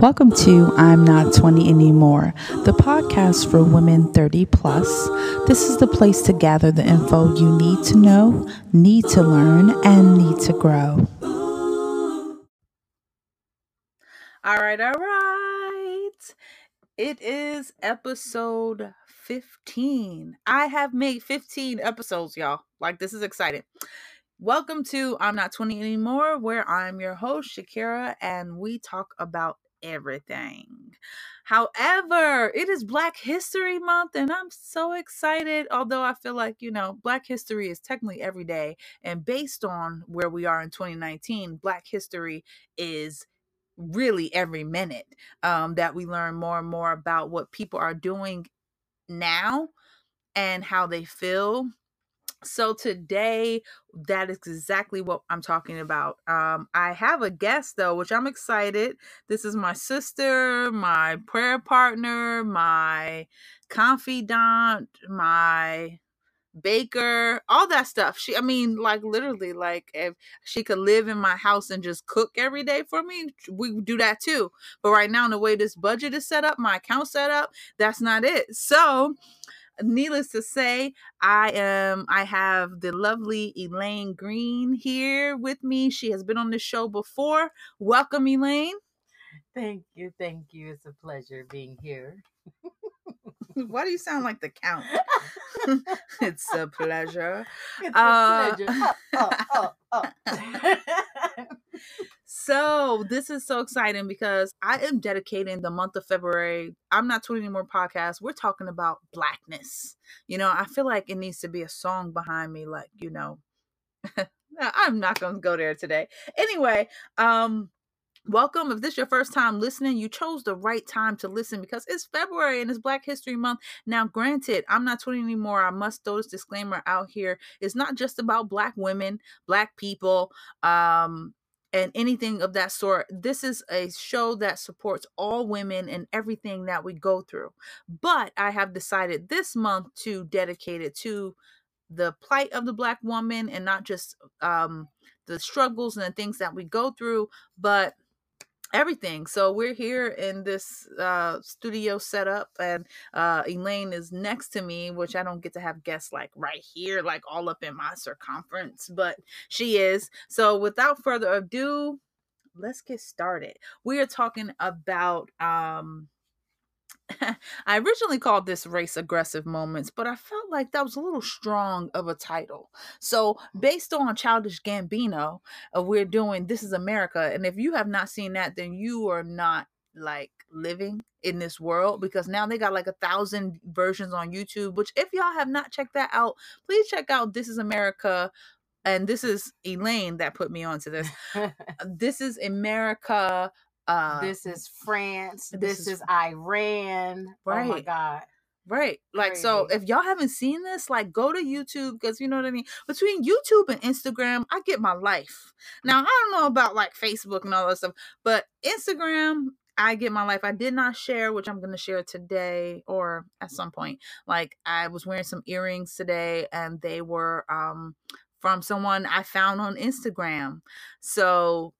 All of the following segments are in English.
Welcome to I'm Not 20 Anymore, the podcast for women 30 plus. This is the place to gather the info you need to know, need to learn, and need to grow. All right, all right. It is episode 15. I have made 15 episodes, y'all. Like, this is exciting. Welcome to I'm Not 20 Anymore, where I'm your host, Shakira, and we talk about everything. However, it is Black History Month, and I'm so excited. Although I feel like, you know, Black history is technically every day, and based on where we are in 2019, Black history is really every minute um, that we learn more and more about what people are doing now and how they feel so today that is exactly what i'm talking about um i have a guest though which i'm excited. This is my sister my prayer partner my confidant my baker all that stuff. She i mean like literally like if she could live in my house and just cook every day for me we do that too. But right now the way this budget is set up my account set up that's not it. So needless to say, I am I have the lovely Elaine Green here with me. She has been on the show before. Welcome, Elaine. Thank you, thank you. It's a pleasure being here. Why do you sound like the count? it's a pleasure. It's uh, a pleasure. Oh, oh, oh, so this is so exciting because I am dedicating the month of February. I'm not 20 anymore podcast. We're talking about blackness. You know, I feel like it needs to be a song behind me, like, you know. I'm not gonna go there today. Anyway, um, Welcome. If this is your first time listening, you chose the right time to listen because it's February and it's Black History Month. Now, granted, I'm not 20 anymore. I must throw this disclaimer out here. It's not just about Black women, Black people, um, and anything of that sort. This is a show that supports all women and everything that we go through. But I have decided this month to dedicate it to the plight of the Black woman and not just um, the struggles and the things that we go through, but everything. So we're here in this uh, studio setup, and uh, Elaine is next to me, which I don't get to have guests like right here, like all up in my circumference, but she is. So without further ado, let's get started. We are talking about um I originally called this race aggressive moments, but I felt like that was a little strong of a title. So, based on Childish Gambino, uh, we're doing This is America. And if you have not seen that, then you are not like living in this world because now they got like a thousand versions on YouTube. Which, if y'all have not checked that out, please check out This is America. And this is Elaine that put me onto this. this is America uh, this is France. This, this is, is, Iran. Right. Oh my God. Right. Like, Crazy. so if y'all haven't seen this, like, go to YouTube because you know what I mean? Between YouTube and Instagram, I get my life. Now, I don't know about like Facebook and all that stuff, but Instagram, I get my life. I did not share, which I'm going to share today or at some point. Like, I was wearing some earrings today and they were, um, from someone I found on Instagram. So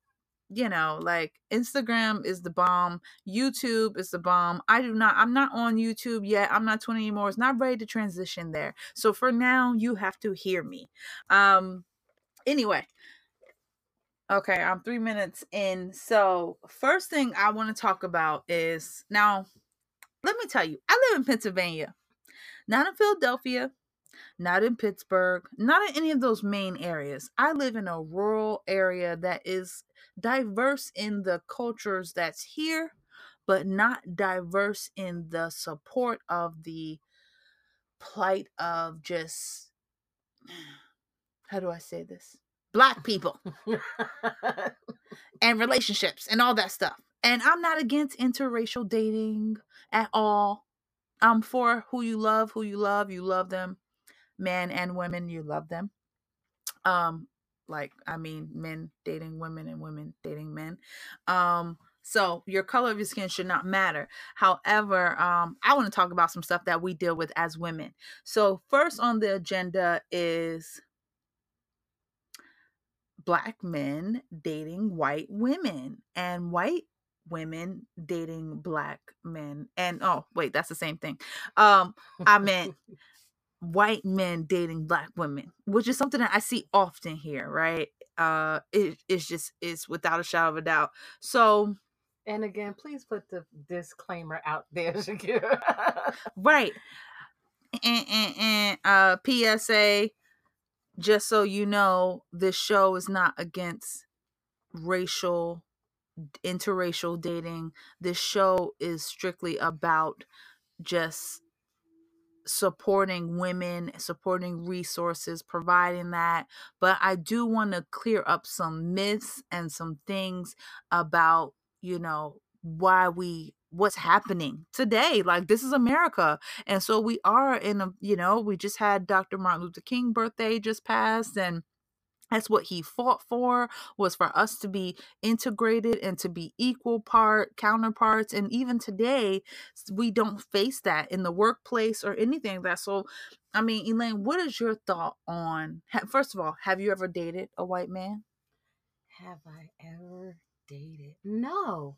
you know, like Instagram is the bomb, YouTube is the bomb. I do not, I'm not on YouTube yet. I'm not 20 anymore. It's not ready to transition there. So for now, you have to hear me. Um, anyway, okay, I'm three minutes in. So, first thing I want to talk about is now, let me tell you, I live in Pennsylvania, not in Philadelphia, not in Pittsburgh, not in any of those main areas. I live in a rural area that is diverse in the cultures that's here, but not diverse in the support of the plight of just how do I say this? Black people and relationships and all that stuff. And I'm not against interracial dating at all. I'm for who you love, who you love, you love them men and women, you love them. Um, like I mean, men dating women and women dating men. Um, so your color of your skin should not matter. However, um, I want to talk about some stuff that we deal with as women. So first on the agenda is black men dating white women and white women dating black men and oh wait that's the same thing um i meant white men dating black women which is something that i see often here right uh it, it's just it's without a shadow of a doubt so and again please put the disclaimer out there Shakira. right and, and, and uh psa just so you know this show is not against racial interracial dating. This show is strictly about just supporting women, supporting resources, providing that. But I do want to clear up some myths and some things about, you know, why we what's happening today like this is america and so we are in a you know we just had dr martin luther king birthday just passed and that's what he fought for was for us to be integrated and to be equal part counterparts and even today we don't face that in the workplace or anything like that so i mean elaine what is your thought on first of all have you ever dated a white man have i ever dated no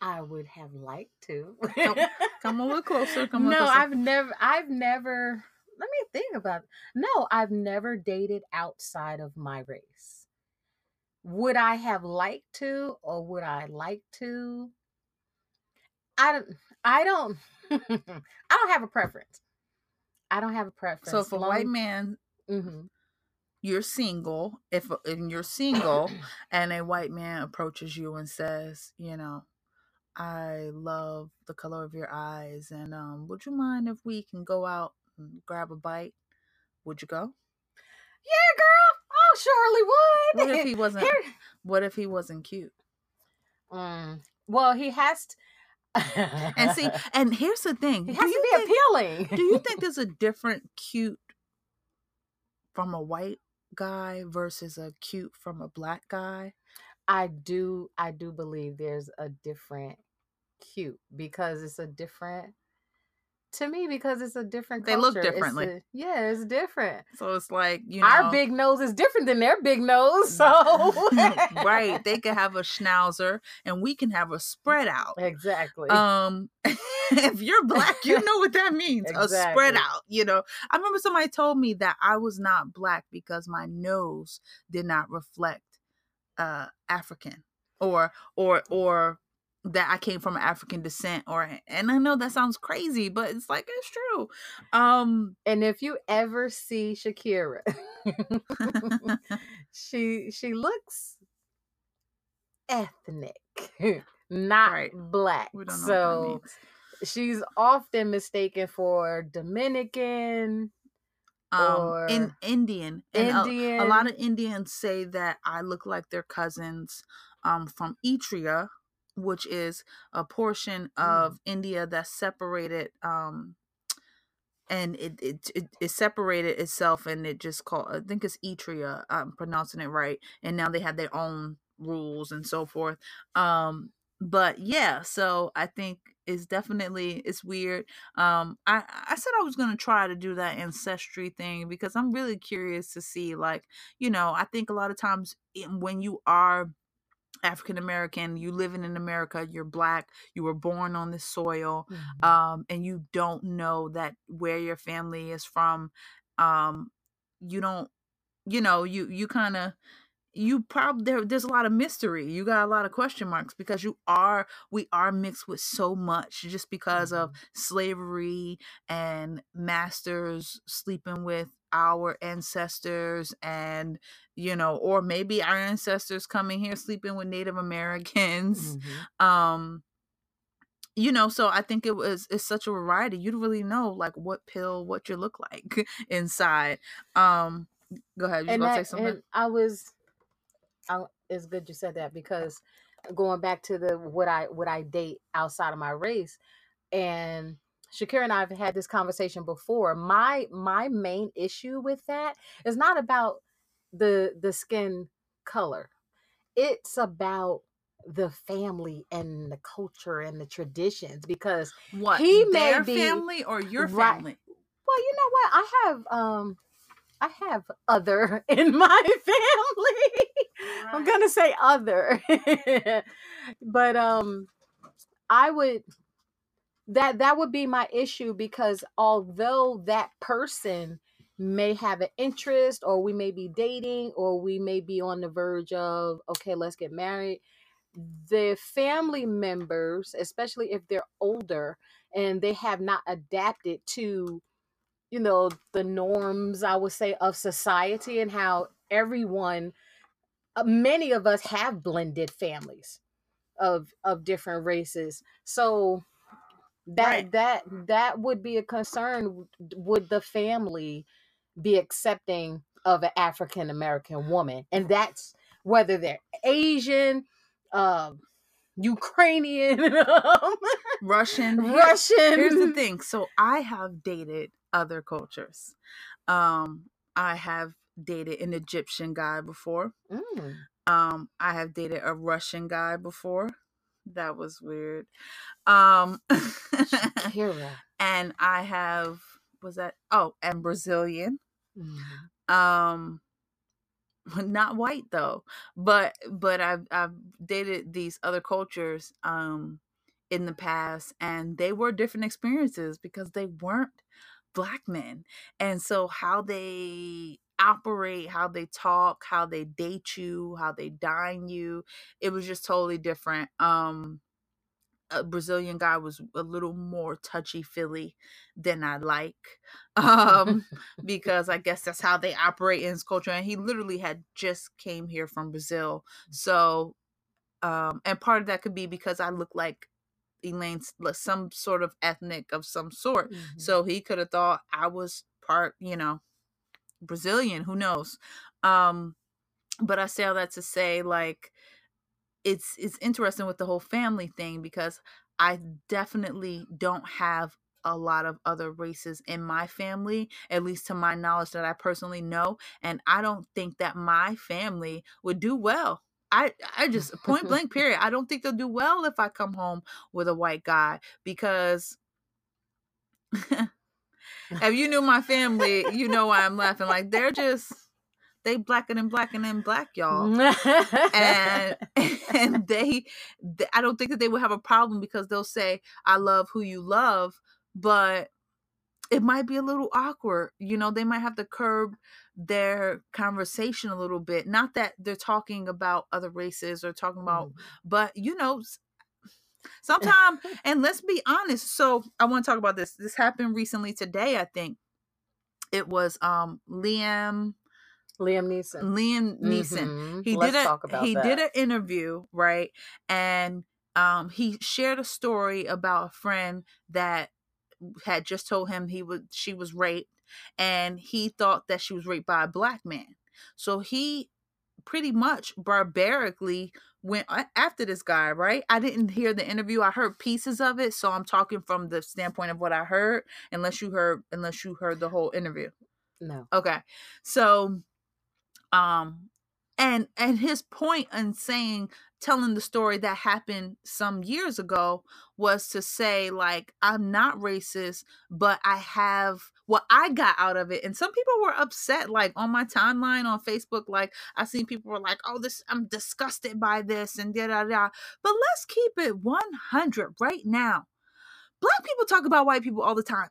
I would have liked to. come, come a little closer. Come no, closer. I've never. I've never let me think about it. No, I've never dated outside of my race. Would I have liked to or would I like to? I don't I don't I don't have a preference. I don't have a preference. So if a Long, white man mm-hmm. you're single, if and you're single and a white man approaches you and says, you know, I love the color of your eyes and um would you mind if we can go out grab a bite, would you go? Yeah, girl. Oh, surely would. What if he wasn't? Here. What if he wasn't cute? Mm, well, he has to. and see, and here's the thing: he has to be think, appealing. do you think there's a different cute from a white guy versus a cute from a black guy? I do. I do believe there's a different cute because it's a different to me because it's a different culture. They look differently. It's a, yeah, it's different. So it's like, you know, our big nose is different than their big nose. So right, they can have a schnauzer and we can have a spread out. Exactly. Um if you're black, you know what that means. exactly. A spread out, you know. I remember somebody told me that I was not black because my nose did not reflect uh African or or or that I came from African descent or and I know that sounds crazy, but it's like it's true. Um and if you ever see Shakira, she she looks ethnic, not right. black. so she's often mistaken for Dominican um or in Indian. Indian. A, a lot of Indians say that I look like their cousins um from Eritrea which is a portion of mm. India that's separated um and it, it it it separated itself and it just called I think it's Etria I'm pronouncing it right and now they have their own rules and so forth um but yeah so I think it's definitely it's weird um I I said I was going to try to do that ancestry thing because I'm really curious to see like you know I think a lot of times when you are African American, you living in America, you're black, you were born on this soil, mm-hmm. um, and you don't know that where your family is from. Um, you don't, you know, you you kind of you probably there, there's a lot of mystery you got a lot of question marks because you are we are mixed with so much just because of mm-hmm. slavery and masters sleeping with our ancestors and you know or maybe our ancestors coming here sleeping with native americans mm-hmm. um you know so i think it was it's such a variety you don't really know like what pill what you look like inside um go ahead you and, say something i was I, it's good you said that because going back to the what I what I date outside of my race, and Shakira and I have had this conversation before. My my main issue with that is not about the the skin color. It's about the family and the culture and the traditions because what he may be family or your family. Right, well, you know what? I have um I have other in my family. I'm gonna say other, but um, I would that that would be my issue because although that person may have an interest or we may be dating or we may be on the verge of okay let's get married the family members especially if they're older and they have not adapted to you know the norms i would say of society and how everyone uh, many of us have blended families of of different races. So that Right. that that would be a concern would the family be accepting of an african american woman and that's whether they're asian um ukrainian Russian. Russian Here's the thing. So I have dated other cultures. Um, I have dated an Egyptian guy before. Mm. Um, I have dated a Russian guy before. That was weird. Um, Shakira. and I have was that oh, and Brazilian. Mm. Um, not white though, but but I've I've dated these other cultures um in the past, and they were different experiences because they weren't black men, and so how they operate, how they talk, how they date you, how they dine you, it was just totally different. Um, a Brazilian guy was a little more touchy feely than I like. Um, because I guess that's how they operate in his culture. And he literally had just came here from Brazil. So, um, and part of that could be because I look like Elaine's like some sort of ethnic of some sort. Mhm. So he could have thought I was part, you know, Brazilian. Who knows? Um, but I say all that to say, like, it's it's interesting with the whole family thing because I definitely don't have a lot of other races in my family, at least to my knowledge that I personally know, and I don't think that my family would do well. I I just point blank period. I don't think they'll do well if I come home with a white guy because if you knew my family, you know why I'm laughing. Like they're just they blacker than blacker than black, y'all. And and they, th- i don't think that they would have a problem because they'll say i love who you love but it might be a little awkward. You know they might have to curb their conversation a little bit. Not that they're talking about other races or talking about mm. but you know sometimes and let's be honest so i want to talk about this this happened recently today i think it was um liam Liam Neeson. liam neeson Mhm. he Let's did a he that. did an interview right and um he shared a story about a friend that had just told him he was she was raped and he thought that she was raped by a black man so he pretty much barbarically went after this guy right i didn't hear the interview i heard pieces of it so i'm talking from the standpoint of what i heard unless you heard unless you heard the whole interview No. Okay. So um and and his point in saying telling the story that happened some years ago was to say like I'm not racist but I have what I got out of it and some people were upset like on my timeline on Facebook like I seen people were like oh this I'm disgusted by this and da da da. But let's keep it 100 right now. Black people talk about white people all the time.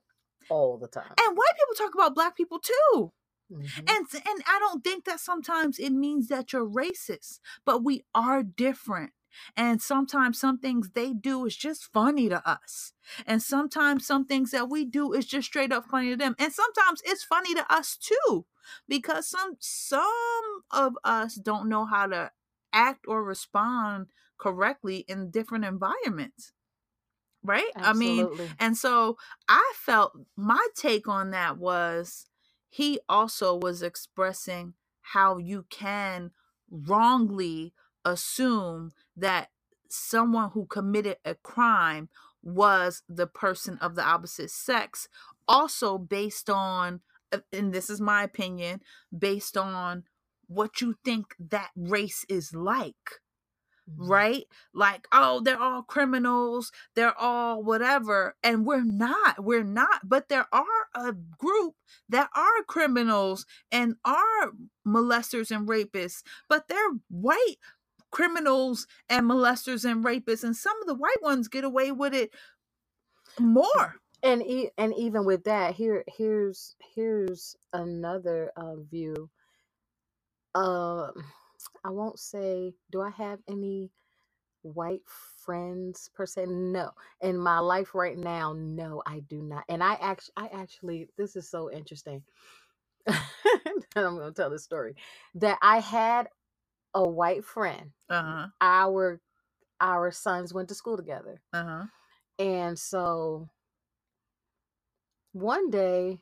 All the time. and white people talk about black people too Mhm. and and I don't think that sometimes it means that you're racist, but we are different. And sometimes some things they do is just funny to us. And sometimes some things that we do is just straight up funny to them. And sometimes it's funny to us too because some some of us don't know how to act or respond correctly in different environments. Right? I mean, and so I felt my take on that was he also was expressing how you can wrongly assume that someone who committed a crime was the person of the opposite sex, also based on, and this is my opinion, based on what you think that race is like. Mhm. right? Like, oh, they're all criminals, they're all whatever. And we're not, we're not. But there are a group that are criminals and are molesters and rapists, but they're white criminals and molesters and rapists. And some of the white ones get away with it more. and e- and even with that here here's here's another uh, view um i won't say do i have any white friends per se? No. In my life right now no i do not. And i actually i actually this is so interesting. I'm going to tell this story. That i had a white friend. Uh-huh. our our sons went to school together. Uh-huh. and so one day,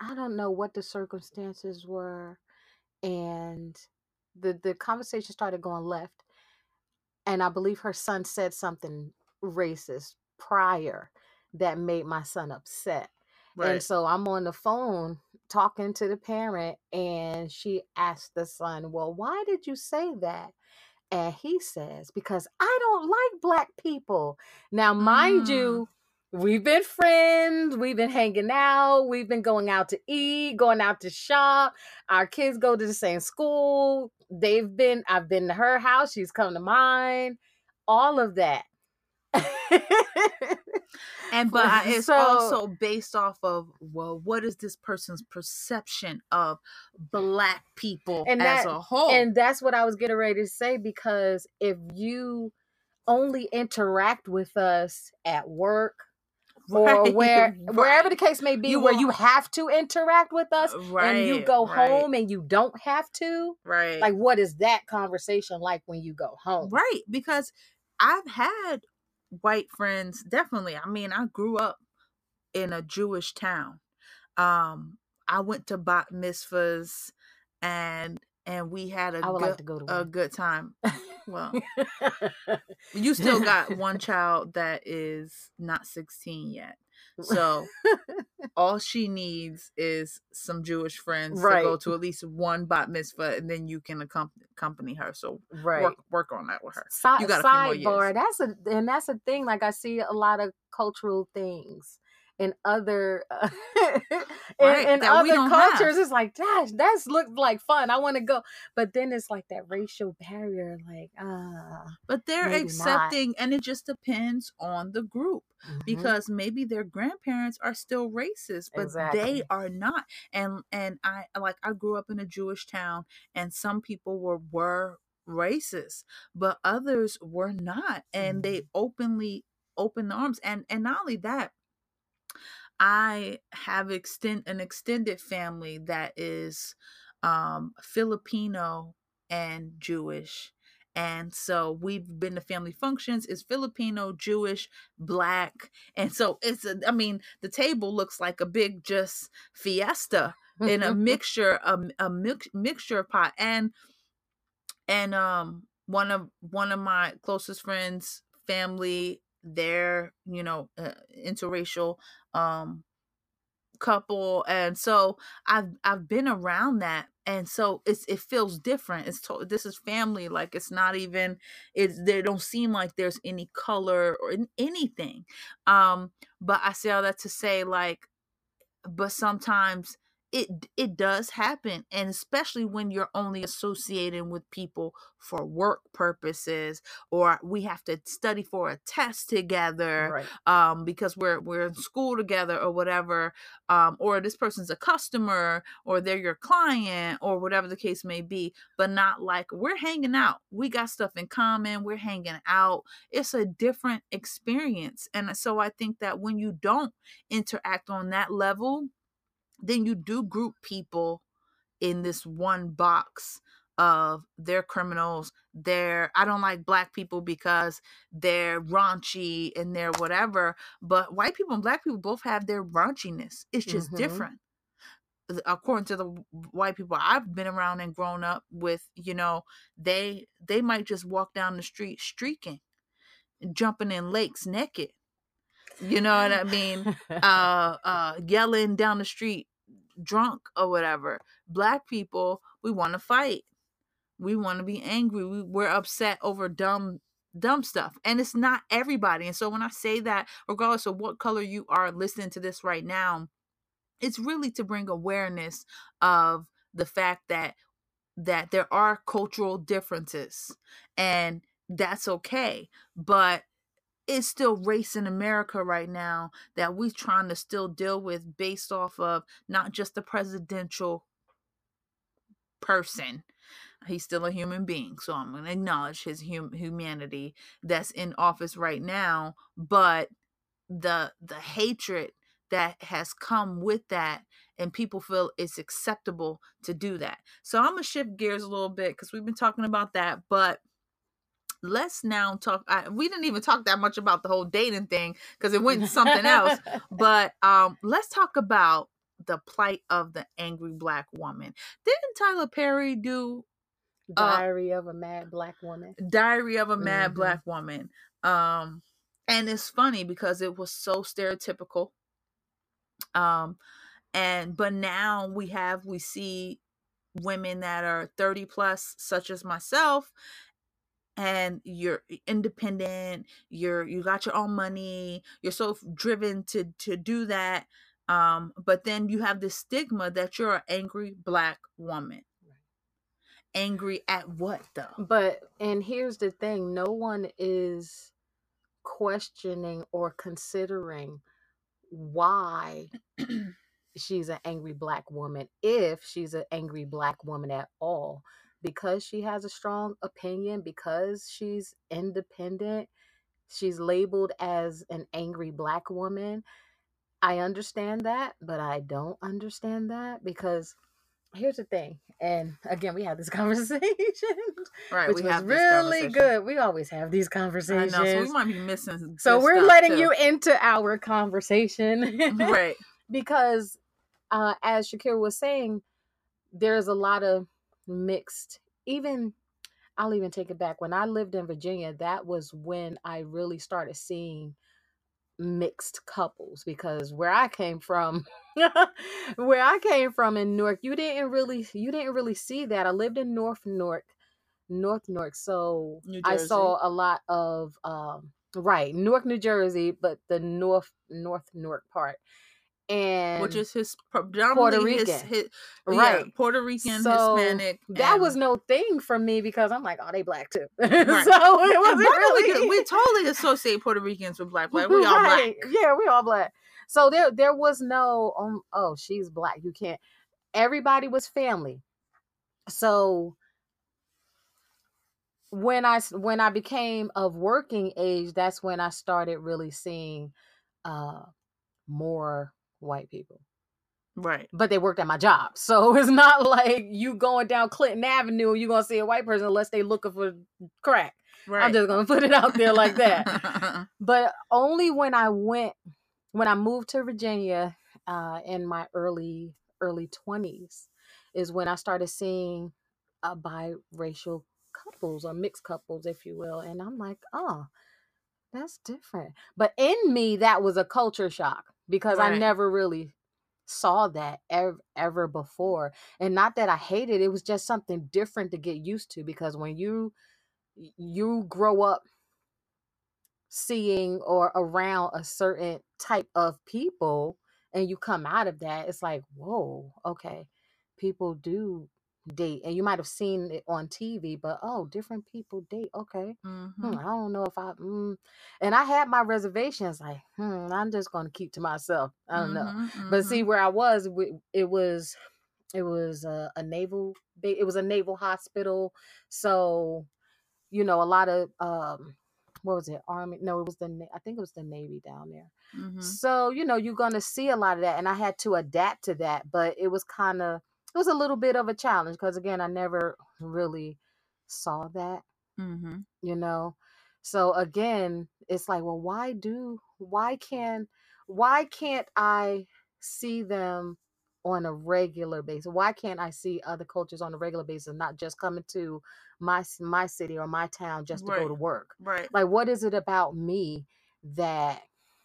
I don't know what the circumstances were, and the the conversation started going left. And I believe her son said something racist prior that made my son upset. And so I'm on the phone talking to the parent, and she asked the son, Well, why did you say that? And he says, Because I don't like black people. Now, mind Mm. you, we've been friends, we've been hanging out, we've been going out to eat, going out to shop. Our kids go to the same school. They've been, I've been to her house, she's come to mine, all of that. And but I- it's So- also based off of well, what is this person's perception of black people And as that- a whole? And that's what I was getting ready to say because if you only interact with us at work or Right, where wherever the case may be You where you have to interact with us right, and you go right, home and you don't have to, right, like what is that conversation like when you go home? right, because I've had white friends. Definitely, I mean, I grew up in a Jewish town. Um, I went to bat mitzvahs, and and we had a good like to go to a good time. Well, you still got one child that is not 16 yet. So all she needs is some Jewish friends to go to at least one bat mitzvah, and then you can accompany, her. So right. work work on that with her. Si- You got a few more sidebar. That's a and that's a thing. Like I see a lot of cultural things in other uh, in, Right, in other don't have. cultures. It's like, gosh, that's looked like fun. I want to go, but then it's like that racial barrier. Like, ah, But they're Maybe not. accepting, and it just depends on the group mhm. because maybe their grandparents are still racist, but Exactly. they are not. And and I like I grew up in a Jewish town, and some people were were racist, but others were not, and they openly opened the arms. And and not only that, I have extend an extended family that is um Filipino and Jewish. And so we've been to family functions. It's Filipino, Jewish, black. And so it's a, I mean, the table looks like a big just fiesta in a mixture, a, a mix, mixture of pot. And and um one of one of my closest friends, family, they're, you know, uh, interracial um couple and so i've i've been around that and so it's it feels different it's to, this is family like it's not even it's they don't seem like there's any color or in anything um but i say all that to say like but sometimes it it does happen and especially when you're only associating with people for work purposes or we have to study for a test together right. um because we're we're in school together or whatever um or this person's a customer or they're your client or whatever the case may be but not like we're hanging out. We got stuff in common. We're hanging out. It's a different experience and so i think that when you don't interact on that level then you do group people in this one box of they're criminals they're i don't like black people because they're raunchy and they're whatever but white people and black people both have their raunchiness it's just Mhm. different according to the white people I've been around and grown up with, you know, they they might just walk down the street streaking, jumping in lakes naked. You know what I mean? Uh uh yelling down the street drunk or whatever. Black people, we want to fight. we want to be angry we, we're upset over dumb dumb stuff and it's not everybody and so when i say that regardless of what color you are listening to this right now it's really to bring awareness of the fact that that there are cultural differences and that's okay but it's still race in america right now that we're trying to still deal with based off of not just the presidential person. He's still a human being so i'm going to acknowledge his hum- humanity that's in office right now but the the hatred that has come with that and people feel it's acceptable to do that. So i'm gonna shift gears a little bit because we've been talking about that but let's now talk I, we didn't even talk that much about the whole dating thing because it went something else but um let's talk about the plight of the angry black woman didn't tyler perry do Diary uh, of a Mad Black Woman. Diary of a Mad mm-hmm. Black Woman. Um, and it's funny because it was so stereotypical. Um, and but now we have we see women that are 30 plus, such as myself, and you're independent you're you got your own money you're so driven to to do that um but then you have this stigma that you're an angry black woman. Angry at what though? But and here's the thing, no one is questioning or considering why she's an angry black woman if she's an angry black woman at all because she has a strong opinion because she's independent she's labeled as an angry black woman i understand that but i don't understand that because here's the thing, and again, we had this conversation, right? Which we was really good. We always have these conversations. Know, so we might be missing. So we're letting too. you into our conversation, right? because, uh, as Shakira was saying, there's a lot of mixed. Even I'll even take it back. When I lived in Virginia, that was when I really started seeing mixed couples because where I came from where I came from in Newark you didn't really you didn't really see that I lived in North Newark North Newark so I saw a lot of um right Newark New Jersey but the North North Newark part and which is his Puerto Rican, his, his, right? Yeah, Puerto Rican, so Hispanic. That was no thing for me because I'm like, oh, they black too. Right. so it wasn't really. We totally associate Puerto Ricans with black. Black, we all right. black. Yeah, we all black. So there, there was no, um, oh, she's black. You can't. Everybody was family. So when I when I became of working age, that's when I started really seeing uh more white people. Right. But they worked at my job. So it's not like you going down Clinton Avenue, you're gonna see a white person unless they looking for crack. Right. I'm just gonna put it out there like that. but only when I went when I moved to Virginia uh, in my early early twenties is when I started seeing a biracial couples or mixed couples, if you will. And I'm like, oh, that's different. But in me, that was a culture shock because right. I never really saw that ever, ever before. And not that I hated it, it was just something different to get used to because when you you grow up seeing or around a certain type of people and you come out of that, it's like, whoa, okay. People do date and you might have seen it on TV but oh different people date okay hmm, mm-hmm. I don't know if I mm. and I had my reservations like hmm I'm just going to keep to myself I don't mm-hmm, know mm-hmm. but see where I was it was it was a, a naval it was a naval hospital so you know a lot of um what was it army no it was the i think it was the navy down there mm-hmm. so you know you're gonna see a lot of that and i had to adapt to that but it was kind of it was a little bit of a challenge because again i never really saw that mm-hmm. you know? So again it's like well why do why can why can't i see them on a regular basis? Why can't i see other cultures on a regular basis not just coming to my my city or my town just to right. go to work? Right. Like what is it about me that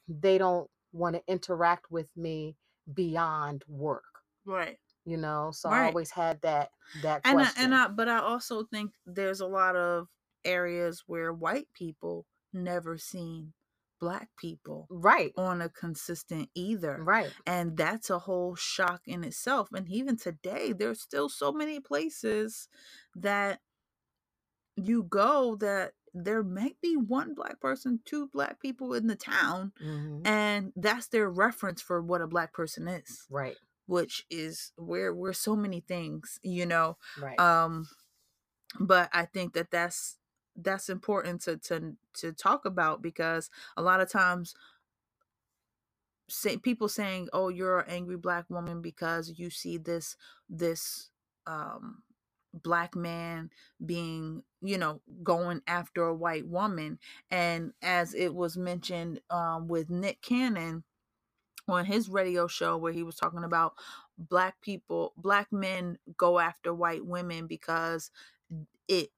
they don't want to interact with me beyond work? Right You know, so I always had that that and I, and I, but I also think there's a lot of areas where white people never seen black people right, on a consistent either. right, and that's a whole shock in itself and even today there's still so many places that you go that there might be one black person two black people in the town hmm and that's their reference for what a black person is. Right, which is where we're so many things you know right. um but i think that that's that's important to to to talk about because a lot of times say people saying oh you're an angry black woman because you see this this um black man being you know going after a white woman and as it was mentioned um with Nick Cannon on his radio show where he was talking about black people black men go after white women because it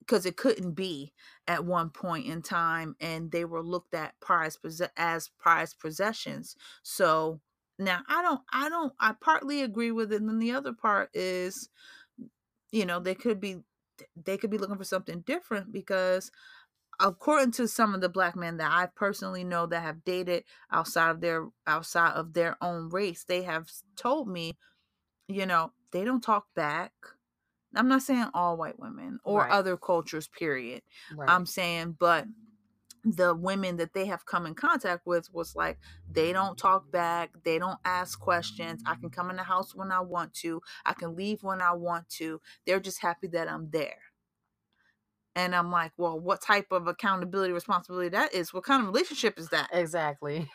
because it couldn't be at one point in time and they were looked at prize as prized possessions. So now i don't i don't i partly agree with it and then the other part is you know they could be they could be looking for something different because according to some of the black men that I personally know that have dated outside of their outside of their own race, they have told me, you know, they don't talk back. I'm not saying all white women or Right. other cultures, period. right. I'm saying, but the women that they have come in contact with was like they don't talk back they don't ask questions i can come in the house when i want to i can leave when i want to they're just happy that i'm there and i'm like well what type of accountability responsibility that is what kind of relationship is that exactly.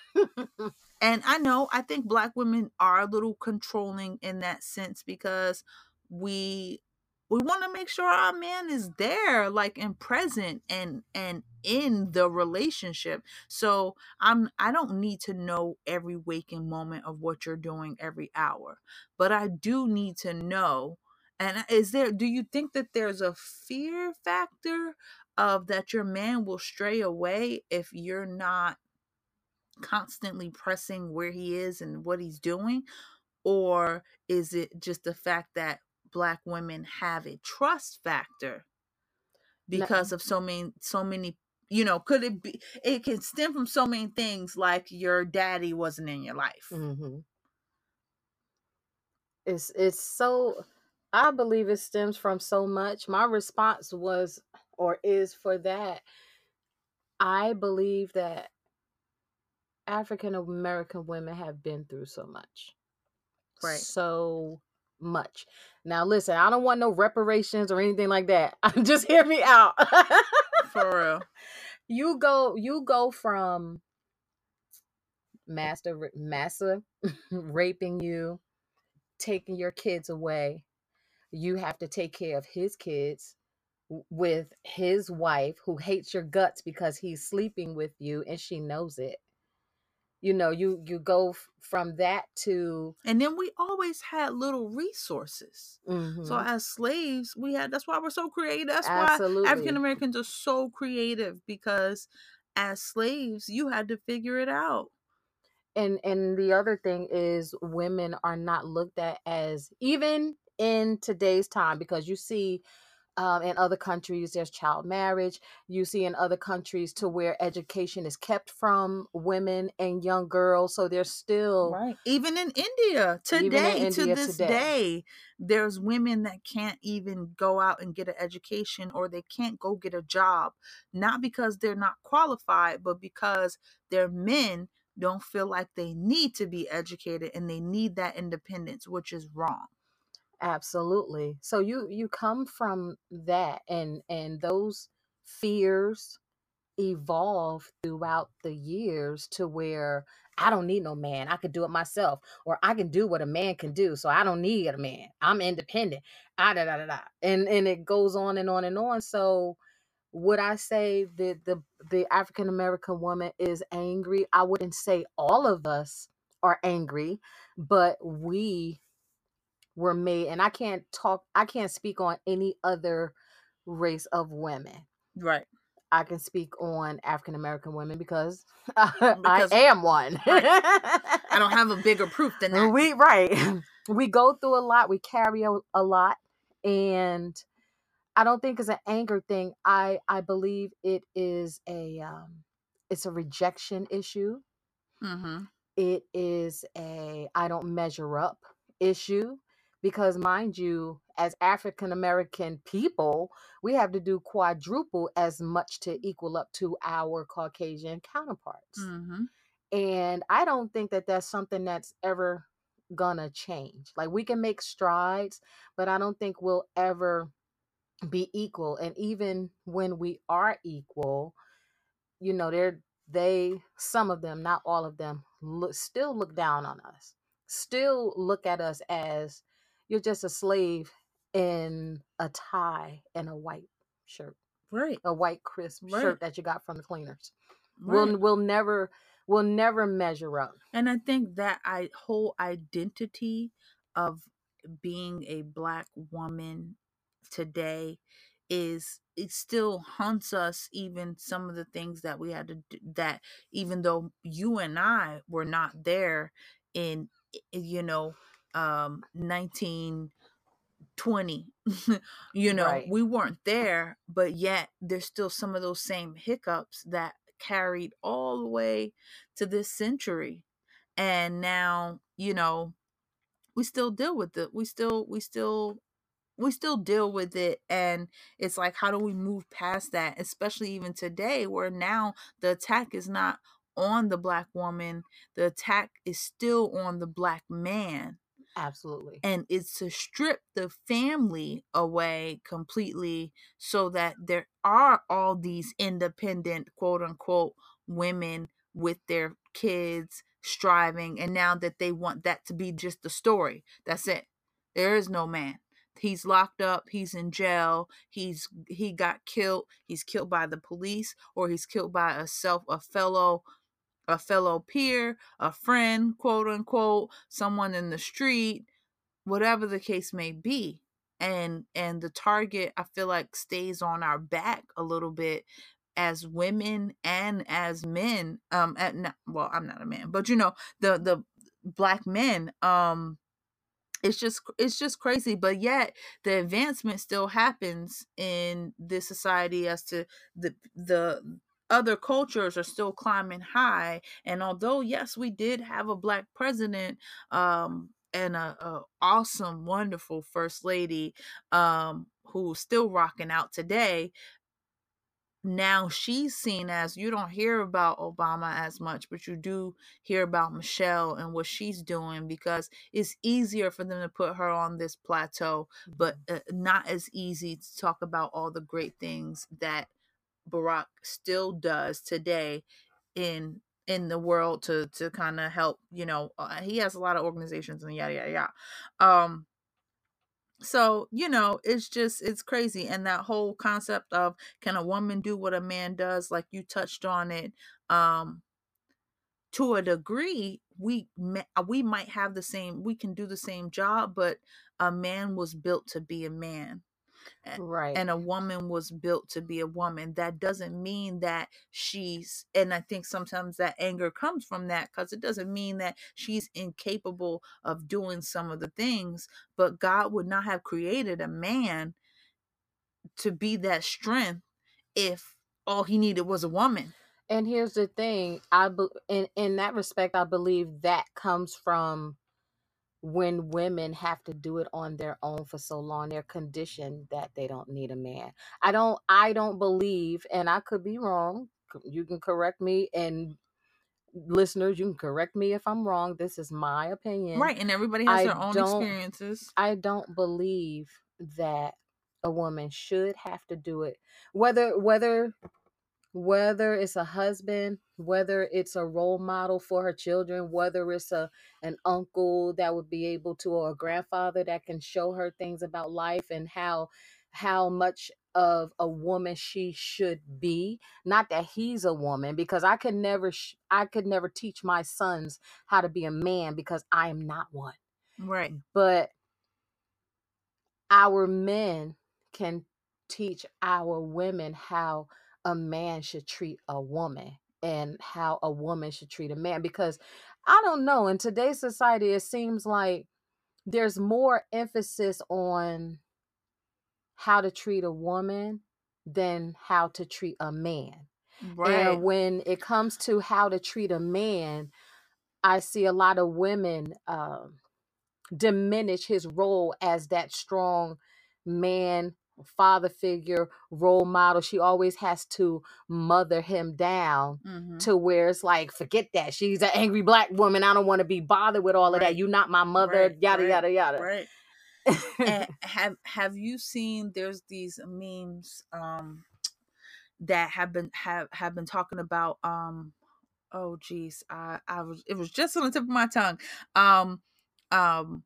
and I know I think black women are a little controlling in that sense because we we want to make sure our man is there like and present and and in the relationship. So I'm I don't need to know every waking moment of what you're doing every hour, but I do need to know and is there do you think that there's a fear factor of that your man will stray away if you're not constantly pressing where he is and what he's doing? Or is it just the fact that black women have a trust factor because of so many so many you know could it be it can stem from so many things like your daddy wasn't in your life? Hmm It's it's so. I believe it stems from so much. My response was or is for that. I believe that African American women have been through so much. Right. So much. Now listen, I don't want no reparations or anything like that. Just hear me out. for real you go you go from master massa raping you taking your kids away you have to take care of his kids with his wife who hates your guts because he's sleeping with you and she knows it you know you you go f- from that to and then we always had little resources so Mhm. as slaves we had that's why we're so creative that's why African Americans are so creative because as slaves, you had to figure it out. and and the other thing is women are not looked at as even in today's time because you see um, in other countries there's child marriage you see in other countries to where education is kept from women and young girls so there's still Right. Even in India Even in today, to this today. day, there's women that can't even go out and get an education or they can't go get a job, not because they're not qualified, but because their men don't feel like they need to be educated and they need that independence, which is wrong. Absolutely so you you come from that and and those fears evolve throughout the years to where I don't need no man. I could do it myself, or I can do what a man can do. So I don't need a man. I'm independent. Ah, da, da, da, da. And and it goes on and on and on. So would I say that the the African American woman is angry? I wouldn't say all of us are angry, but we were made, and I can't talk. I can't speak on any other race of women. Right. I can speak on African American women because, I am one. I don't have a bigger proof than that. we right. we go through a lot, we carry a, a lot, and I don't think it's an anger thing. I I believe it is a um, it's a rejection issue. Mm-hmm. It is a I don't measure up issue because mind you as african american people we have to do quadruple as much to equal up to our caucasian counterparts. Mm-hmm. and i don't think that that's something that's ever gonna change. Like we can make strides but i don't think we'll ever be equal. And even when we are equal you know they're they some of them not all of them look, still look down on us still look at us as you're just a slave in a tie and a white shirt Right. a white crisp Right. shirt that you got from the cleaners Right. we'll we'll never we'll never measure up And I think that I whole identity of being a black woman today is it still haunts us even some of the things that we had to do that even though you and I were not there in you know um 1920 you know Right. we weren't there but yet there's still some of those same hiccups that carried all the way to this century. And now you know we still deal with it. We still we still we still deal with it. And it's like how do we move past that? Especially even today where now the attack is not on the black woman. The attack is still on the black man absolutely. and it's to strip the family away completely so that there are all these independent quote unquote women with their kids striving and now that they want that to be just the story. That's it. There is no man. He's locked up he's in jail he's he got killed he's killed by the police or he's killed by a self a fellow a fellow peer a friend quote unquote someone in the street whatever the case may be and and the target i feel like stays on our back a little bit as women and as men um at not, well i'm not a man but you know the the black men um it's just it's just crazy but yet the advancement still happens in this society as to the the other cultures are still climbing high and although yes we did have a black president um and a, a awesome wonderful first lady um who's still rocking out today now she's seen as you don't hear about Obama as much, but you do hear about Michelle and what she's doing because it's easier for them to put her on this plateau, but uh, not as easy to talk about all the great things that Barack still does today in in the world to to kind of help you know uh, he has a lot of organizations and yada yada yada. Um so you know it's just it's crazy and that whole concept of can a woman do what a man does like you touched on it um to a degree we we might have the same we can do the same job but a man was built to be a man right. and a woman was built to be a woman. That doesn't mean that she's and i think sometimes that anger comes from that because it doesn't mean that she's incapable of doing some of the things but god would not have created a man to be that strength if all he needed was a woman. And here's the thing, I be, in in that respect, I believe that comes from when women have to do it on their own for so long. They're conditioned that they don't need a man. I don't. I don't believe, and I could be wrong. You can correct me, and listeners, you can correct me if I'm wrong. This is my opinion. right and everybody has I their own experiences I don't believe that a woman should have to do it. Whether whether whether it's a husband, whether it's a role model for her children, whether it's a an uncle that would be able to or a grandfather that can show her things about life and how how much of a woman she should be. Not that he's a woman because i could never sh- i could never teach my sons how to be a man because i am not one. Right. But our men can teach our women how a man should treat a woman and how a woman should treat a man because i don't know in today's society it seems like there's more emphasis on how to treat a woman than how to treat a man. Right. And when it comes to how to treat a man, I see a lot of women um, diminish his role as that strong man, father figure, role model. She always has to mother him down Mhm. to where it's like, forget that. She's an angry black woman. I don't want to be bothered with all of that. You're not my mother, Right, yada right, yada yada. Right. have have you seen there's these memes um that have been have have been talking about um oh geez i i was it was just on the tip of my tongue um um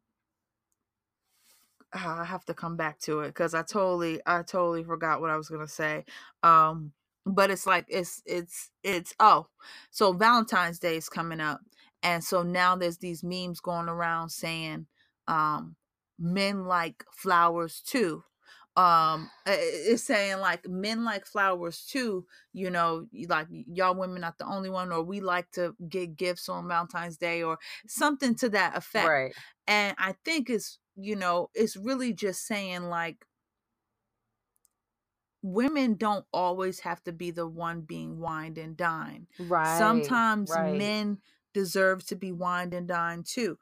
i have to come back to it because i totally i totally forgot what i was gonna say um but it's like it's it's it's oh so valentine's day is coming up and so now there's these memes going around saying um men like flowers too um it's saying like men like flowers too you know like y'all women not the only one or we like to get gifts on valentine's day or something to that effect Right. and i think it's you know it's really just saying like women don't always have to be the one being wined and dined Right. sometimes right. men deserve to be wined and dined too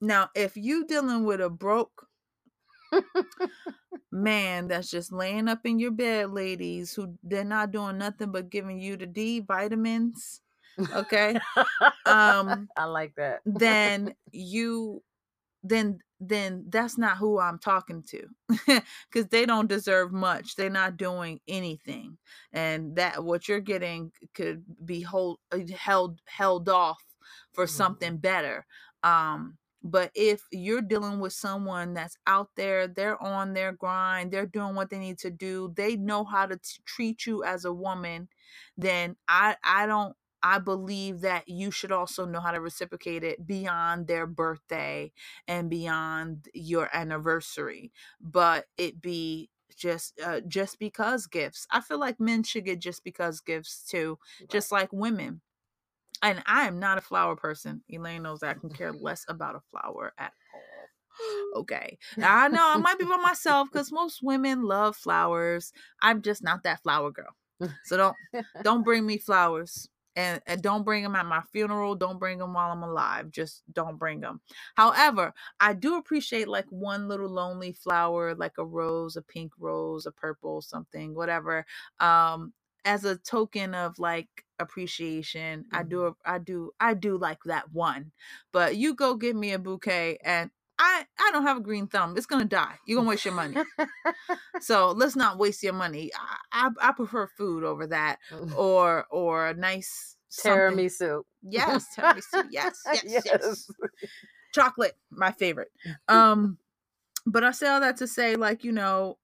now if you dealing with a broke man that's just laying up in your bed ladies who they're not doing nothing but giving you the d vitamins okay um I like that. then you then then that's not who i'm talking to because they don't deserve much they're not doing anything and that what you're getting could be hold, uh, held held off for Mhm. something better um but if you're dealing with someone that's out there they're on their grind they're doing what they need to do they know how to t- treat you as a woman then i i don't I believe that you should also know how to reciprocate it beyond their birthday and beyond your anniversary, but it be just uh, just because gifts. I feel like men should get just because gifts too, just like women. And I am not a flower person. Elaine knows that I can care less about a flower at all. Okay. I know I might be by myself because most women love flowers. I'm just not that flower girl. So don't don't bring me flowers and, and don't bring them at my funeral don't bring them while i'm alive just don't bring them however i do appreciate like one little lonely flower like a rose a pink rose a purple something whatever um as a token of like appreciation i do i do i do like that one. But you go give me a bouquet and I, I don't have a green thumb. It's gonna die. You're gonna waste your money. So let's not waste your money. I, I, I prefer food over that, or or a nice. Tiramisu. Yes, tiramisu. Yes, yes, yes, Chocolate, my favorite. Um, but I say all that to say, like you know,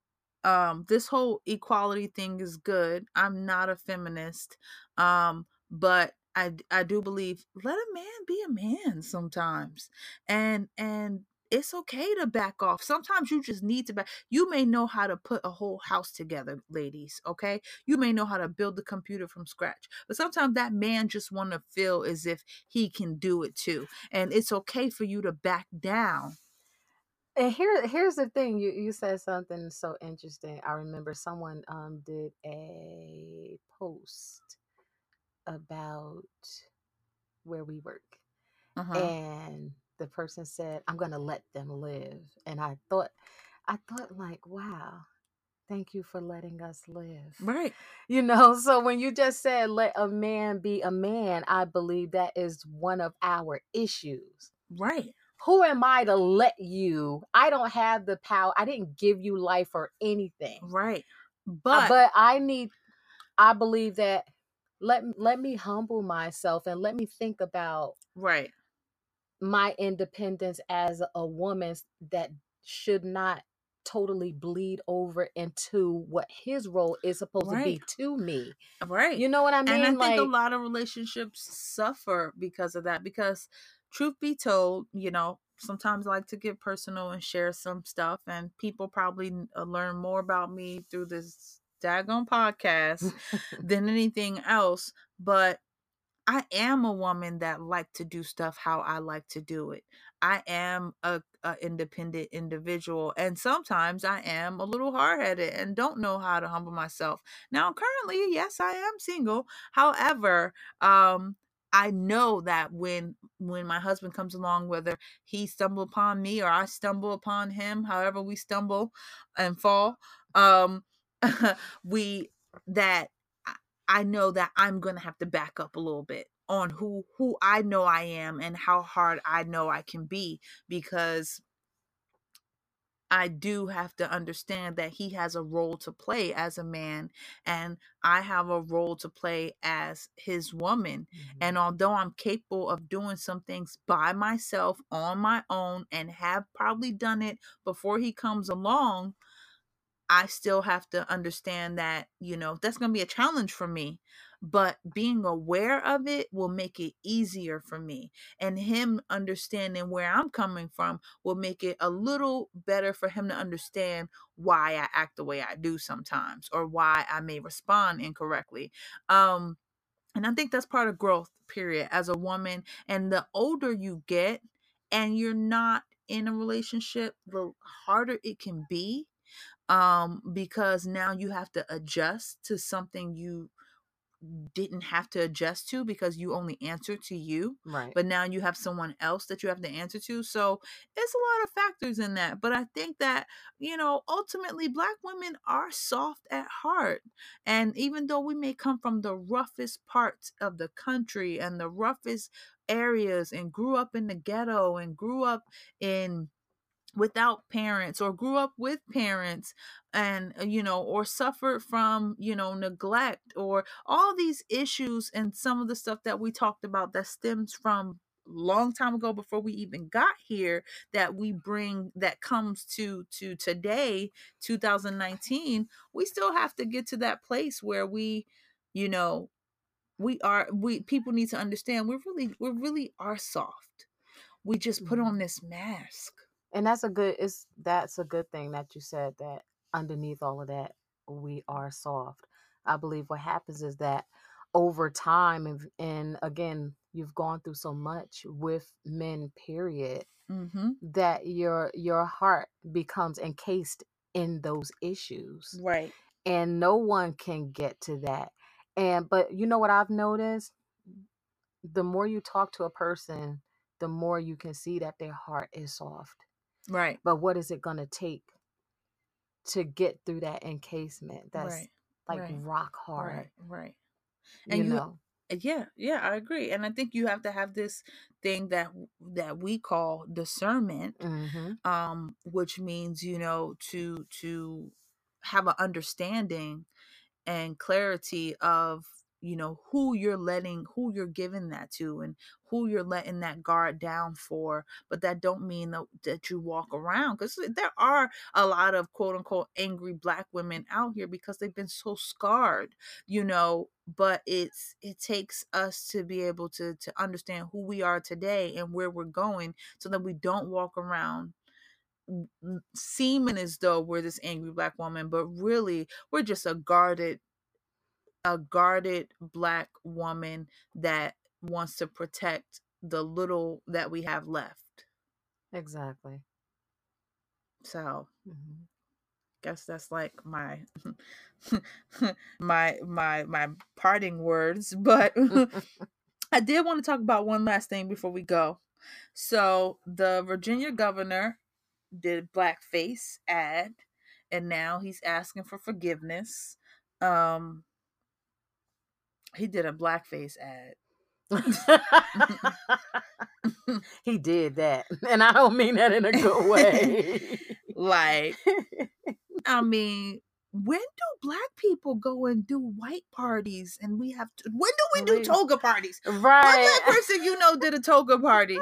um, this whole equality thing is good. I'm not a feminist, um, but I I do believe let a man be a man sometimes, and and it's okay to back off. Sometimes you just need to back. You may know how to put a whole house together, ladies. Okay, you may know how to build the computer from scratch, but sometimes that man just want to feel as if he can do it too, and it's okay for you to back down. And here, here's the thing. You you said something so interesting. I remember someone um did a post about where we work, Uh-huh. and the person said, "I'm gonna let them live." And I thought, I thought like, wow, thank you for letting us live. Right. You know, so when you just said let a man be a man, I believe that is one of our issues. Right. Who am I to let you? I don't have the power. I didn't give you life or anything. Right. Uh, But, but I need I believe that let let me humble myself and let me think about right. My independence as a woman that should not totally bleed over into what his role is supposed to be to me. Right. You know what I mean? and I think like a lot of relationships suffer because of that. Because, truth be told, you know, sometimes I like to get personal and share some stuff, and people probably uh, learn more about me through this daggone podcast than anything else. But I am a woman that like to do stuff how I like to do it. I am a, a independent individual and sometimes I am a little hard-headed and don't know how to humble myself. Now currently, yes, I am single. However, um I know that when when my husband comes along whether he stumble upon me or I stumble upon him, however we stumble and fall, um we that I know that I'm going to have to back up a little bit on who who I know I am and how hard I know I can be because I do have to understand that he has a role to play as a man and I have a role to play as his woman. Mhm. And although I'm capable of doing some things by myself on my own and have probably done it before he comes along, I still have to understand that, you know, that's going to be a challenge for me. But being aware of it will make it easier for me. And him understanding where I'm coming from will make it a little better for him to understand why I act the way I do sometimes or why I may respond incorrectly. Um, and I think that's part of growth, period, as a woman. And the older you get and you're not in a relationship, the harder it can be um because now you have to adjust to something you didn't have to adjust to because you only answer to you Right. but now you have someone else that you have to answer to so it's a lot of factors in that but i think that you know ultimately black women are soft at heart and even though we may come from the roughest parts of the country and the roughest areas and grew up in the ghetto and grew up in without parents or grew up with parents and uh, you know or suffered from you know neglect or all these issues and some of the stuff that we talked about that stems from long time ago before we even got here that we bring that comes to to today 2019 we still have to get to that place where we you know we are we people need to understand we're really we really are soft we just put Mhm. on this mask and that's a good it's that's a good thing that you said that underneath all of that we are soft. I believe what happens is that over time and, and again you've gone through so much with men period mm-hmm. that your your heart becomes encased in those issues Right. and no one can get to that. And but you know what i've noticed? The more you talk to a person the more you can see that their heart is soft Right. but what is it going to take to get through that encasement that's right. like right, rock hard Right. Right. And you- know Yeah. Yeah. I agree. And I think you have to have this thing that that we call discernment, hmm um, which means you know to to have an understanding and clarity of you know who you're letting who you're giving that to and who you're letting that guard down for but that don't mean that, that you walk around because there are a lot of quote unquote angry black women out here because they've been so scarred you know but it's it takes us to be able to to understand who we are today and where we're going so that we don't walk around seeming as though we're this angry black woman but really we're just a guarded a guarded black woman that wants to protect the little that we have left. Exactly. So hmm guess that's like my my my my parting words but i did want to talk about one last thing before we go. So the virginia governor did blackface ad and now he's asking for forgiveness um he did a blackface ad. He did that and i don't mean that in a good way. Like I mean, when do black people go and do white parties and we have to when do we do toga parties? What right. black person you know did a toga party?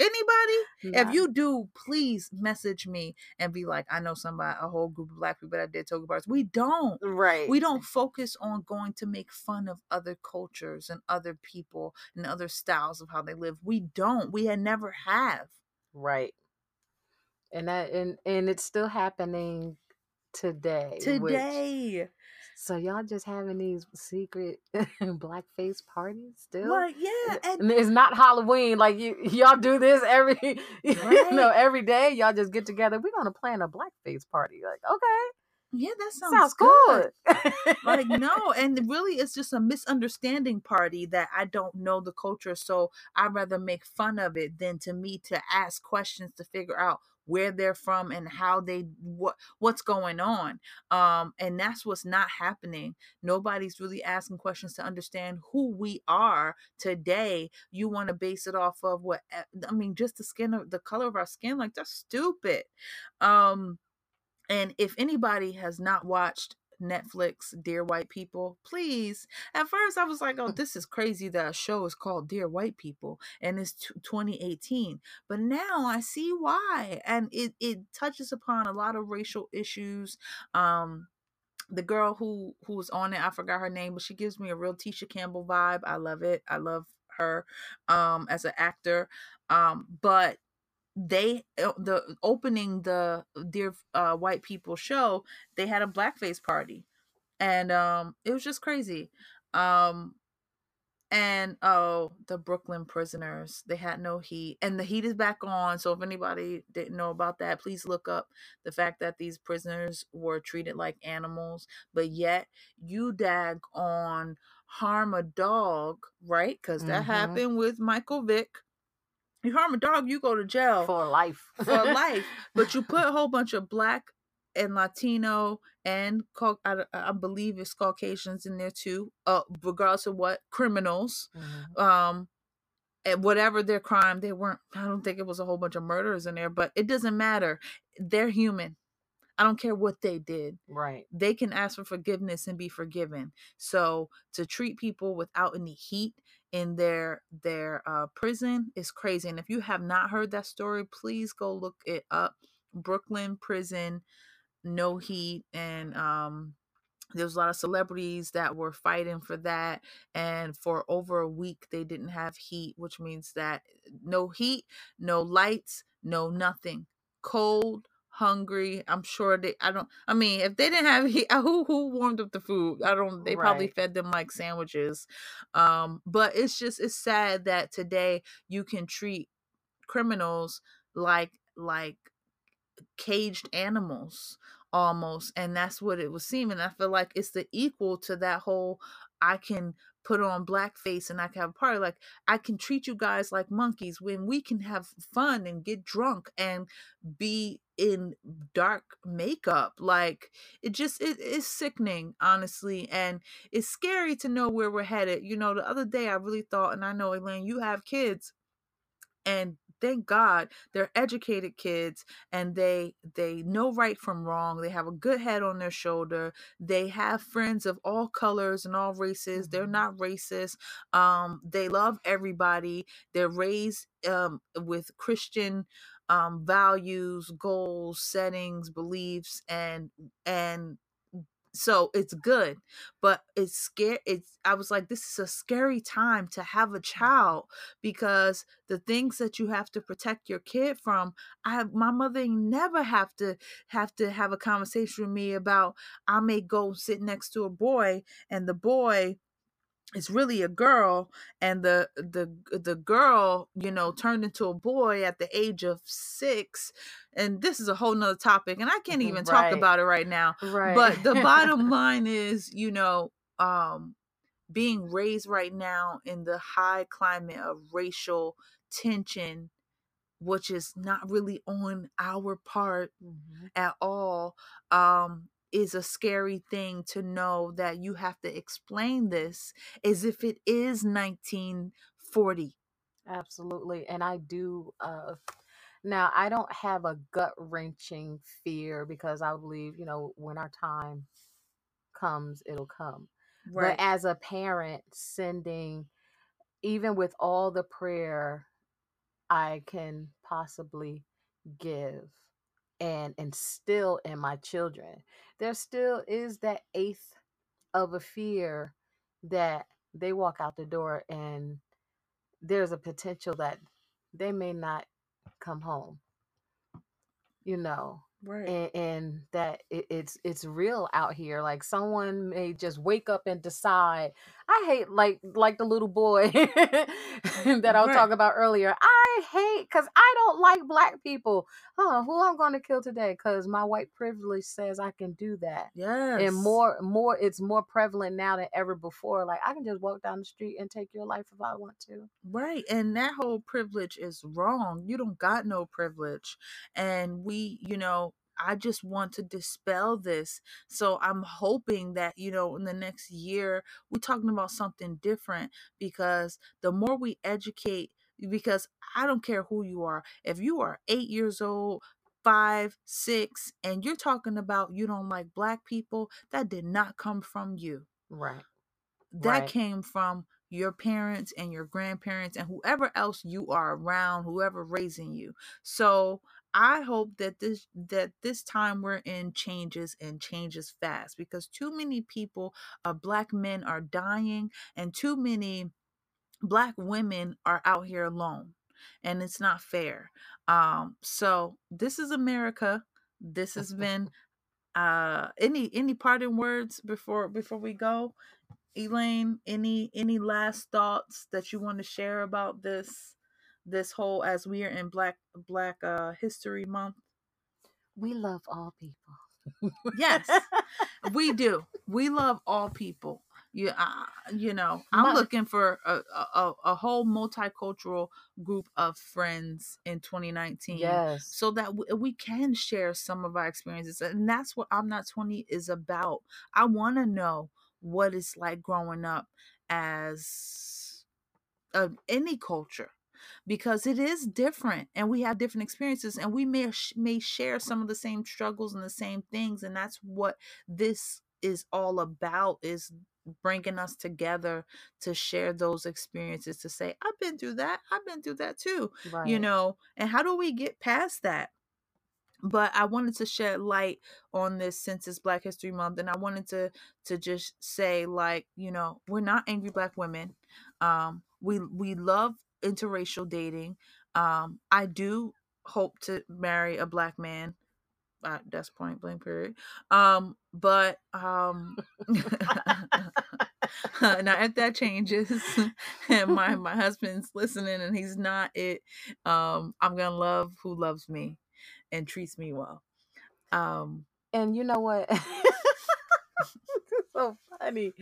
Anybody? If you do, please message me and be like, I know somebody, a whole group of black people that did toga parties. We don't. right We don't focus on going to make fun of other cultures and other people and other styles of how they live. We don't. We had never have. right and that and and it's still happening today which Today. So y'all just having these secret blackface parties still? Like, yeah, and it's not Halloween. Like you, y'all do this every, you know, every day. Y'all just get together. We're gonna plan a blackface party. Like, okay, yeah, that sounds, sounds, good. good. like no and really it's just a misunderstanding party that i don't know the culture so i'd rather make fun of it than to me to ask questions to figure out where they're from and how they what what's going on um and that's what's not happening. Nobody's really asking questions to understand who we are today. You want to base it off of what eh, i mean just the skin of the color of our skin like that's stupid. Um and if anybody has not watched Netflix Dear White People, please. At first, I was like, oh, this is crazy that a show is called Dear White People and it's t- 2018. But now I see why. And it, it touches upon a lot of racial issues. Um, the girl who who was on it, I forgot her name, but she gives me a real Tisha Campbell vibe. I love it. I love her um as an actor. Um, but they uh, the opening the dear uh, white people show they had a blackface party. And um it was just crazy. Um and oh the brooklyn prisoners they had no heat. And the heat is back on so if anybody didn't know about that please look up the fact that these prisoners were treated like animals but yet you dag on harm a dog right? Because that Mhm. happened with michael vick you harm a dog you go to jail for life. for life. But you put a whole bunch of black and Latino and I, I believe it's Caucasians in there too. Uh, regardless of what criminals, Mhm. um, and whatever their crime, they weren't. I don't think it was a whole bunch of murderers in there, but it doesn't matter. They're human. I don't care what they did. Right. They can ask for forgiveness and be forgiven. So to treat people without any heat in their their uh, prison is crazy. And if you have not heard that story, please go look it up. Brooklyn prison, no heat, and um, there was a lot of celebrities that were fighting for that. And for over a week, they didn't have heat, which means that no heat, no lights, no nothing, cold. Hungry, I'm sure they. I don't. I mean, if they didn't have who who warmed up the food? I don't. They probably fed them like sandwiches. Um, but it's just it's sad that today you can treat criminals like like caged animals almost and that's what it was seeming i feel like it's the equal to that whole i can put on blackface and i can have a party like i can treat you guys like monkeys when we can have fun and get drunk and be in dark makeup like it just it is sickening honestly and it's scary to know where we're headed you know the other day i really thought and i know elaine you have kids and thank god they're educated kids and they they know right from wrong they have a good head on their shoulder they have friends of all colors and all races they're Mhm. not racist um they love everybody they're raised um with christian um values goals settings beliefs and and so it's good but it's scary it's i was like this is a scary time to have a child because the things that you have to protect your kid from i have, my mother never have to have to have a conversation with me about i may go sit next to a boy and the boy is really a girl and the the the girl you know turned into a boy at the age of six and this is a whole nother topic and i can't even talk about it right now Right. but the bottom line is you know um being raised right now in the high climate of racial tension which is not really on our part Mhm. at all um is a scary thing to know that you have to explain this as if it is 1940 Absolutely. And I do uh now I don't have a gut wrenching fear because I believe, you know, when our time comes, it'll come. But as a parent sending even with all the prayer I can possibly give and instill in my children, there still is that eighth of a fear that they walk out the door and there's a potential that they may not come home. You know, Right. and, and that it, it's it's real out here like someone may just wake up and decide i hate like like the little boy that i was Right. talking about earlier i hate because i don't like black people oh who i'm going to kill today because my white privilege says i can do that Yes. and more more it's more prevalent now than ever before like i can just walk down the street and take your life if i want to Right. And that whole privilege is wrong. You don't got no privilege. And we, you know, I just want to dispel this. So I'm hoping that, you know, in the next year, we're talking about something different because the more we educate, because I don't care who you are, if you are eight years old, five, six, and you're talking about you don't like black people, that did not come from you right that Right. came from your parents and your grandparents and whoever else you are around whoever raising you so i hope that this that this time we're in changes and changes fast because too many people uh, black men are dying and too many black women are out here alone and it's not fair. Um so this is america. This has been uh any any parting words before before we go? Elaine any any last thoughts that you want to share about this this whole as we are in black black uh history month? We love all people. Yes we do. We love all people you uh, you know i'm looking for a, a a- whole multicultural group of friends in 2019 yes. so that w- we can share some of our experiences and that's what i'm not 20 is about. I want to know what it's like growing up as uh, any culture because it is different and we have different experiences and we may sh- may share some of the same struggles and the same things and that's what this is all about is bringing us together to share those experiences to say i've been through that i've been through that too right. you know and how do we get past that? But i wanted to shed light on this since it's black history month and i wanted to to just say like you know we're not angry black women um we we love interracial dating um i do hope to marry a black man uh, that's point blank period um but um now if that changes. And my my husband's listening and he's not it um i'm gonna love who loves me and treats me well. Um and you know what? So funny.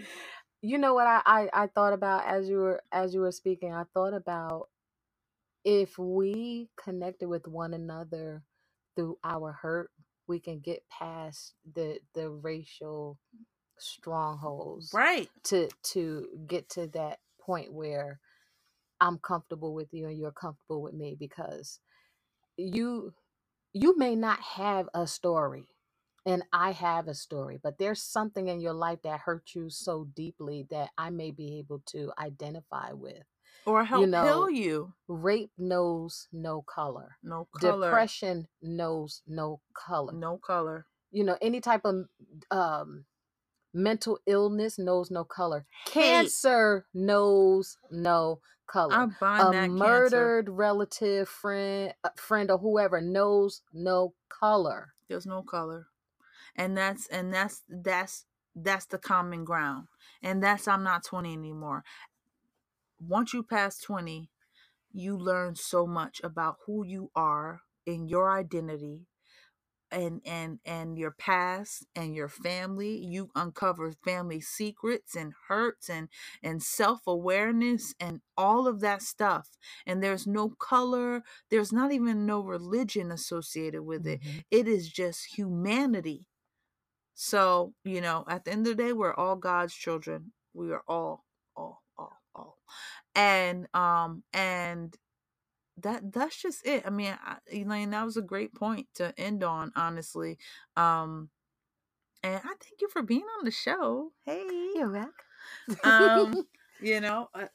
You know what I, I i thought about as you were as you were speaking? I thought about if we connected with one another through our hurt we can get past the the racial strongholds right. to to get to that point where i'm comfortable with you and you're comfortable with me because you you may not have a story and I have a story, but there's something in your life that hurt you so deeply that I may be able to identify with. or help you know, heal you Rape knows no color. no color Depression knows no color. no color You know, any type of um mental illness knows no color. Hate. Cancer knows no color. a that cancer murdered relative, friend, uh, friend or whoever knows no color. there's no color and that's and that's that's that's the common ground. And that's i'm not 20 anymore. Once you pass 20 you learn so much about who you are in your identity and and and your past and your family. You uncover family secrets and hurts and and self-awareness and all of that stuff. And there's no color there's not even no religion associated with it. Mhm. it is just humanity so you know at the end of the day we're all god's children. We are all all all all. And um and that that's just it. I mean I, elaine that was a great point to end on honestly. Um and i thank you for being on the show. Hey. You're welcome. um you know uh,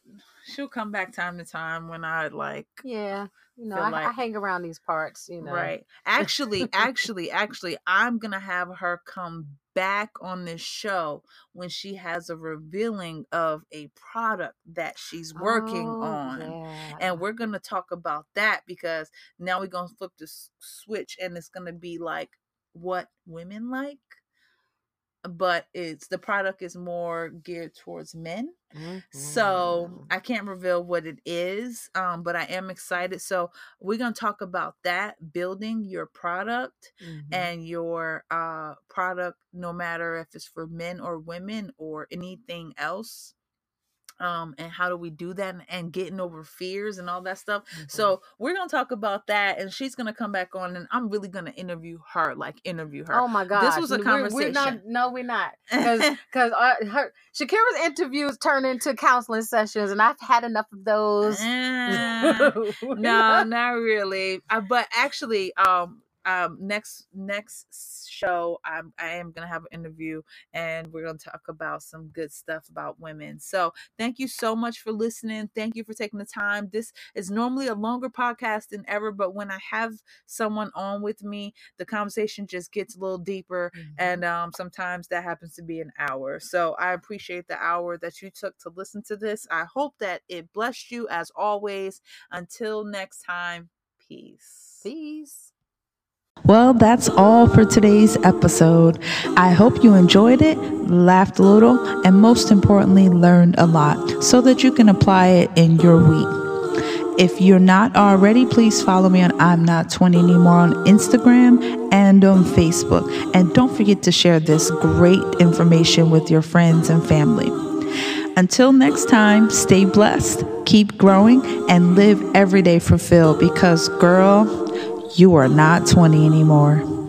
she'll come back time to time when i like yeah, you know, I, I hang around these parts. You know, Right. Actually, actually, actually, I'm gonna have her come back on this show when she has a revealing of a product that she's working Oh, on. yeah. And we're gonna talk about that because now we're gonna flip the switch and it's gonna be like what women like but it's the product is more geared towards men so Mhm. i can't reveal what it is um, but i am excited so we're going to talk about that building your product Mhm. and your uh, product no matter if it's for men or women or anything else um and how do we do that and, and getting over fears and all that stuff Mhm. so we're gonna talk about that and she's gonna come back on and i'm really gonna interview her like interview her Oh my god! This was a We're, we're conversation. not. No, we're not. Because uh, her Shakira's interviews turn into counseling sessions, and I've had enough of those. Eh, no not really uh, but actually um um next next show i'm i am gonna have an interview and we're gonna talk about some good stuff about women so thank you so much for listening thank you for taking the time this is normally a longer podcast than ever but when i have someone on with me the conversation just gets a little deeper Mhm. and um, sometimes that happens to be an hour. So I appreciate the hour that you took to listen to this. I hope that it blessed you as always. Until next time, peace. peace. Well, that's all for today's episode. I hope you enjoyed it, laughed a little, and most importantly, learned a lot so that you can apply it in your week. If you're not already, please follow me on I'm Not 20 Anymore on Instagram and on Facebook. And don't forget to share this great information with your friends and family. Until next time, stay blessed, keep growing, and live every day fulfilled because, girl, you are not 20 anymore.